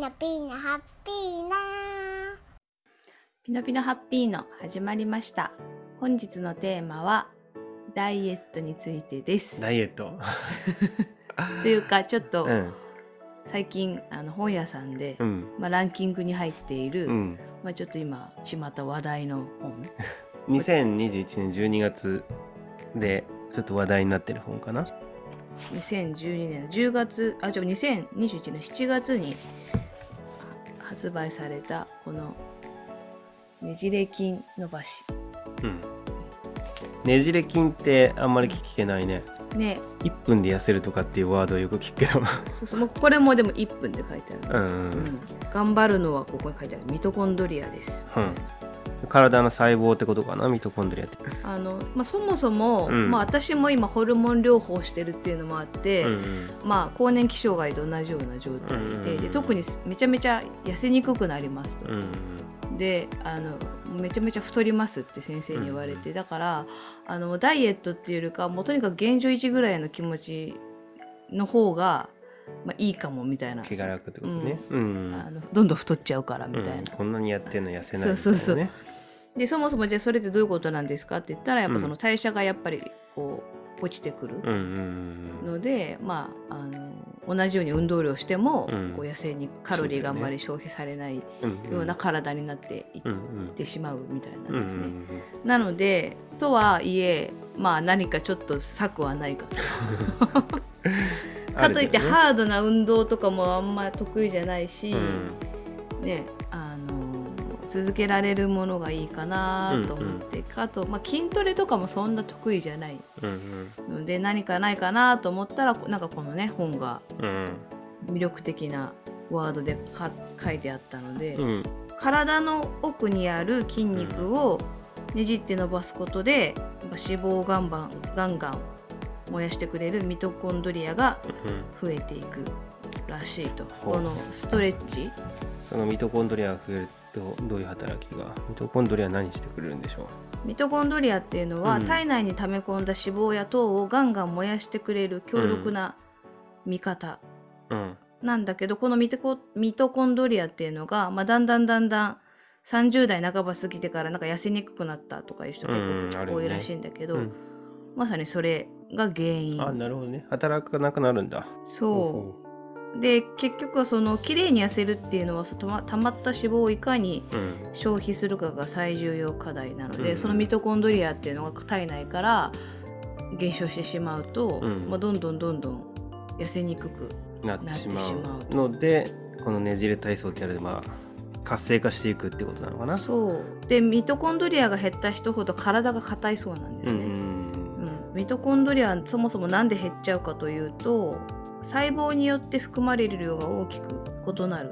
ナピーナハッピーナピノピノハッピーの始まりました。本日のテーマはダイエットについてです。ダイエット。というかちょっとうん。最近あの本屋さんで、うん。まあ、ランキングに入っている、うん。まあ、ちょっと今巷話題の本 2021年12月でちょっと話題になってる本かな。2012年の10月あじゃ2021年7月に発売されたこのねじれ筋伸ばし。うん。ねじれ筋ってあんまり聞けないね。ね。1分で痩せるとかっていうワードをよく聞くけど。そうそうこれもでも1分って書いてある、うんうん。うん。頑張るのはここに書いてある。ミトコンドリアです、うん体の細胞ってことかな、ミトコンドリアって。あのまあ、そもそも、うんまあ、私も今ホルモン療法してるっていうのもあって、うんうんまあ、更年期障害と同じような状態で,、うんうんうんで特にめちゃめちゃ痩せにくくなりますと、うんであのめちゃめちゃ太りますって先生に言われて、だからあのダイエットっていうよりかもうとにかく現状維持ぐらいの気持ちの方が、まあ、いいかもみたいな気が楽ってことね。うん。あのどんどん太っちゃうからみたいな。うんこんなにやってんの痩せないみたいなね。そうそうそうでそもそもじゃあそれってどういうことなんですか？って言ったらやっぱその代謝がやっぱりこう落ちてくるので、まああの同じように運動量しても、うんこう痩せにカロリーがあんまり消費されない。ような体になっていっ。てしまうみたいうんですね。うんなのでとはいえまあ何かちょっと策はないかと。かといってハードな運動とかもあんま得意じゃないし、うんね続けられるものがいいかなと思って、あと、まあ、筋トレとかもそんな得意じゃないうんうん。ので何かないかなと思ったらこなんかこのね本がうん魅力的なワードでか書いてあったので、うん。体の奥にある筋肉をねじって伸ばすことで、まあ脂肪をガンバンガンガン燃やしてくれるミトコンドリアが増えていくらしいと。ほう。このストレッチ？そのミトコンドリアが増えるとどういう働きが？ミトコンドリアは何してくれるんでしょミトコンドリアっていうのは、うん。体内に溜め込んだ脂肪や糖をガンガン燃やしてくれる強力な味方ううん。なんだけど、このミトコミトコンドリアっていうのが、まあ、だんだんだんだん30代半ば過ぎてからなんか痩せにくくなったとかいう人結うんあるよね。構多いらしいんだけど、うん。まさにそれが原因。あなるほどね。働かなくなるんだ。そうで結局はその綺麗に痩せるっていうのはそたま溜まった脂肪をいかに消費するかが最重要課題なので、うん。そのミトコンドリアっていうのが体内から減少してしまうと、うん。まあ、どんどんどんどん痩せにくくなってしまうう。のでこのねじれ体操ってやるでまあ活性化していくってことなのかな。そう。でミトコンドリアが減った人ほど体が硬いそうなんですね、うん。ミトコンドリアはそもそもなんで減っちゃうかというと細胞によって含まれる量が大きく異なる。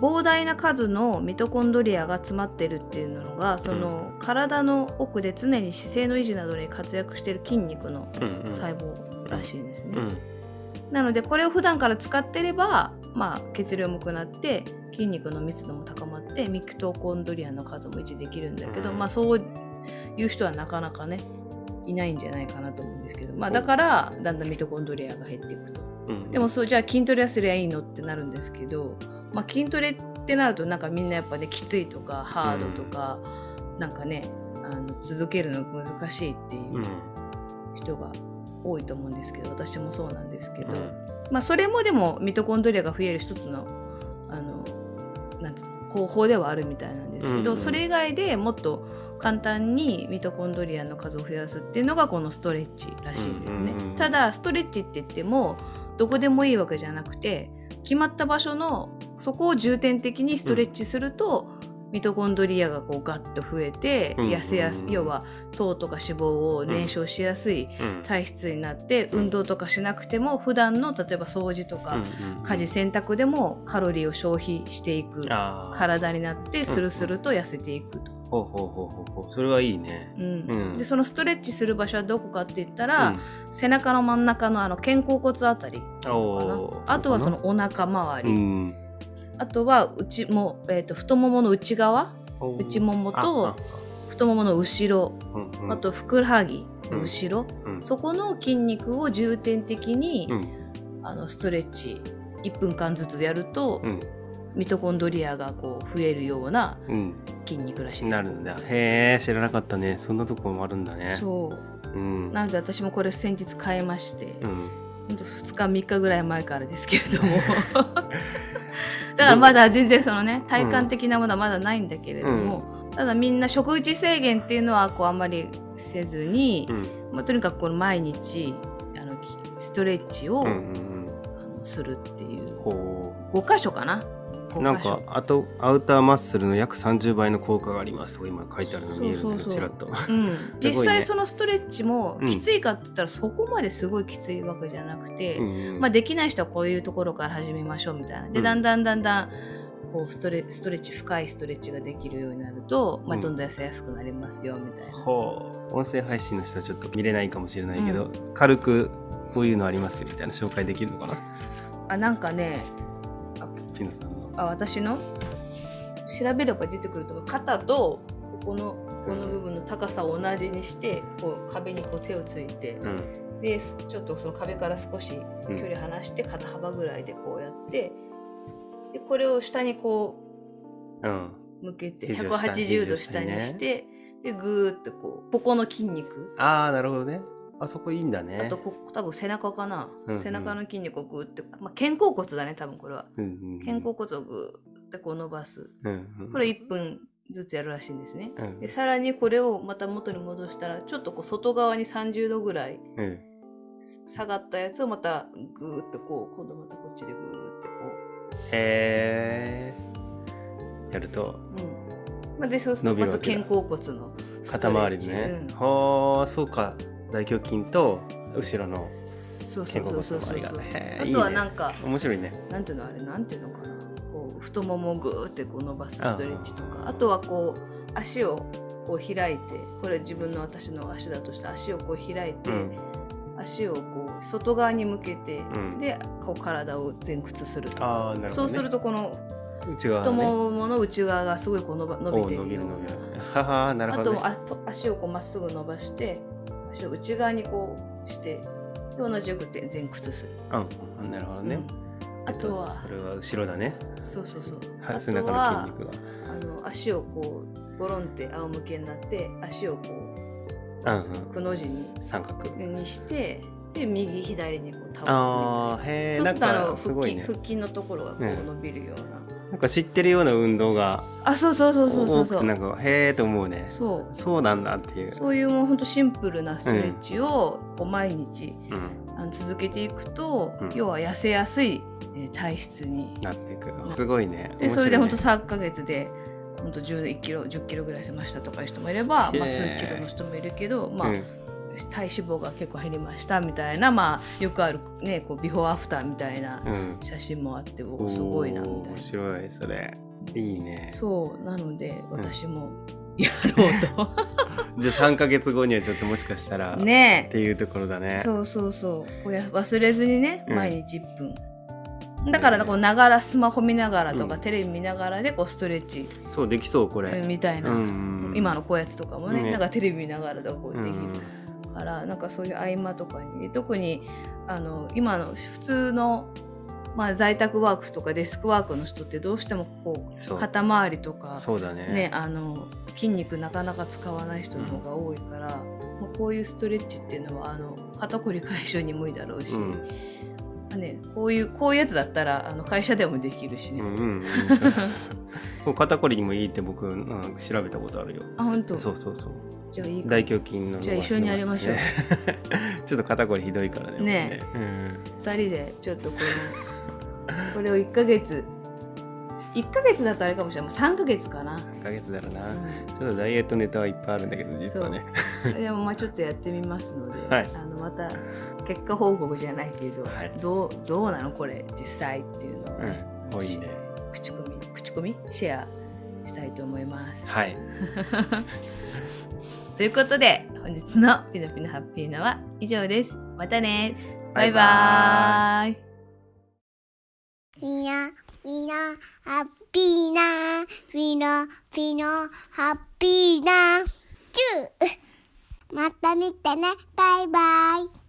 膨大な数のミトコンドリアが詰まってるっていうのがその体の奥で常に姿勢の維持などに活躍している筋肉のうんうん。うん細胞らしいんですね、うん。なのでこれを普段から使ってれば、まあ、血流も良くなって筋肉の密度も高まってミクトコンドリアの数も維持できるんだけど、うん。まあそういう人はなかなかねいないんじゃないかなと思うんですけど、まあ、だからだんだんミトコンドリアが減っていくと。うん。でもそうじゃあ筋トレはすりゃいいのってなるんですけど、まあ、筋トレってなるとなんかみんなやっぱねきついとかハードとか、なんかねあの続けるの難しいっていううん。人が多いと思うんですけど私もそうなんですけど、まあ、それもでもミトコンドリアが増える一つのあのなんていうの方法ではあるみたいなんですけど、うんうん。それ以外でもっと簡単にミトコンドリアの数を増やすっていうのがこのストレッチらしいんですね。ただストレッチって言ってもどこでもいいわけじゃなくて決まった場所のそこを重点的にストレッチすると、ミトコンドリアがこうガッと増えて痩せやすい要は糖とか脂肪を燃焼しやすいうん体質になって運動とかしなくても普段の例えば掃除とか家事洗濯でもカロリーを消費していく体になってスルスルと痩せていくと。ほうほうほうほうほう。それはいいね。うん。うん。でそのストレッチする場所はどこかって言ったら、うん。背中の真ん中のあの肩甲骨あたりあとはそのお腹周り、うんあとは内も、えー、と太ももの内側？内ももとあ太ももの後ろ。あうんうん。あとふくらはぎの後ろ、うん。そこの筋肉を重点的に、うん。あのストレッチ1分間ずつやると、うん。ミトコンドリアがこう増えるようなうん筋肉らしいです。なるんだ。へえ知らなかったね。そんなとこもあるんだね。そう。うん。なので私もこれ先日買いまして、うん。ほんと2日3日ぐらい前からですけれども。だからまだ全然そのね体感的なものはまだないんだけれども、ただみんな食事制限っていうのはこうあんまりせずに、うん。まあ、とにかくこの毎日あのきストレッチを、するっていう。う。んほ5箇所かな。うなん5箇所かあとアウターマッスルの約30倍の効果があります。とか今書いてあるの見えるんちらっと。うん、ね。際そのストレッチもうんきついかって言ったらそこまですごいきついわけじゃなくて、うんうん。まあ、できない人はこういうところから始めましょうみたいな。で、うん。だんだんだんだんこうストレストレッチ深いストレッチができるようになると、まあ、うんどんどん痩せやすくなりますよみたいな、ほう。音声配信の人はちょっと見れないかもしれないけど、軽くこういうのありますよみたいな紹介できるのかな？あなんかねピノさんのあ私の？調べれば出てくると思う。肩とここのこの部分の高さを同じにしてこう壁にこう手をついて、うん。でちょっとその壁から少しうん。距離離して肩幅ぐらいでこうやってでこれを下にこう向けて肘を下180度下にして、でぐーってこうここの筋肉。ああなるほどねあそこいいんだね。あとこ多分背中かな、うんうん。背中の筋肉をグーって、まあ、肩甲骨だね多分これは。うんうんうん。肩甲骨をグーってこう伸ばす。うんうん。これ1分ずつやるらしいんですね。うん。でさらにこれをまた元に戻したらちょっとこう外側に30度ぐらいうん。下がったやつをまたグーッとこう今度またこっちでグーってこへえやると。う、うん。まあ、でそうするとまず肩甲骨の肩周りでね。チうん、はあそうか大胸筋と後ろの肩甲骨の周りが。へあとはなんか面白いね。なんていうのあれなんていうのかな。こう太ももをグーってこう伸ばすストレッチとか。あとはこう足をこう開いてこれ自分の私の足だとして足をこう開いて、うん。足をこう外側に向けて、うん。でこう体を前屈するとか。ああなるほど、ね、そうするとこの内側太ねももの内側がすごいこう伸ば伸びてる伸びるははなるあほど、ね、とあと足をこうまっすぐ伸ばして足を内側にこうしてで同じよく前前屈する、うんうんなるほどね、うん。あとは。それは後ろだね。そうそうそう。は背中のは筋肉が。あの足をこうゴロンって仰向けになって足をこうんうんうくの字に三角。にしてで右左にこう倒すみたいあなそうするとあの腹筋,、ね腹筋のところがこううん。伸びるような、なんか知ってるような運動があそうそうそうそうそうそう。てなんかへえと思うね。そう。そうなんだっていう。そういうもうほんとシンプルなストレッチをこう毎日うん。あの続けていくと、うん。要は痩せやすい、えー体質になっていく。すごいね。でそれでほんとさ3ヶ月でほんと11キロ10キロぐらい痩せましたとかいう人もいれば、まあ、数キロの人もいるけど、まあうん体脂肪が結構減りましたみたいな、まあ、よくある、ね、こうビフォーアフターみたいなうん。写真もあって、おすごいなみたいな。白いそれ。いいね。そうなので私もやろう じゃあ3か月後にはちょっともしかしたらと。っねていうところだね。そうそうそう。こうや忘れずにねうん。毎日1分、だからこうながらスマホ見ながらとか、うん。テレビ見ながらでこうストレッチ。そうできそうこれ。みたいな、うんうん今のこうやつとかもねね。なんかテレビ見ながらとかこうできる。うんから、なんかそういう合間とかに特にあの今の普通の、まあ、在宅ワークとかデスクワークの人ってどうしてもこそう。う肩周りとかそうだね。ね、あの筋肉なかなか使わない人の方が多いから、まあこういうストレッチっていうのはあの肩こり解消にもいいだろうし、うん。まあね、こういうこういうやつだったらあの会社でもできるしね。うんうんうん 肩こりにもいいって僕、うん、調べたことあるよ。あ本当？そうそうそう。じゃあいいか。大胸筋のじゃあ一緒にやりましょう。ちょっと肩こりひどいからねね俺ね。2人でちょっとこのこれを1ヶ月1ヶ月だとあれかもしれない。もう3ヶ月かな、うん、1ヶ月だろうな、うちょっとダイエットネタはいっぱいあるんだけど実はね。ん、でもまあちょっとやってみますので、はい。あのまた結果報告じゃないけど、はいどうどうなのこれ実際っていうのをね、うんいいね口コミ口コミシェアしたいと思います。はい。ということで本日の「ピノピノハッピーナ」は以上です。またね。バイバイ。みんな、みんな、ハッピーな、ピノ、ピノ、ハッピーな、チュー。また見てね、バイバイ。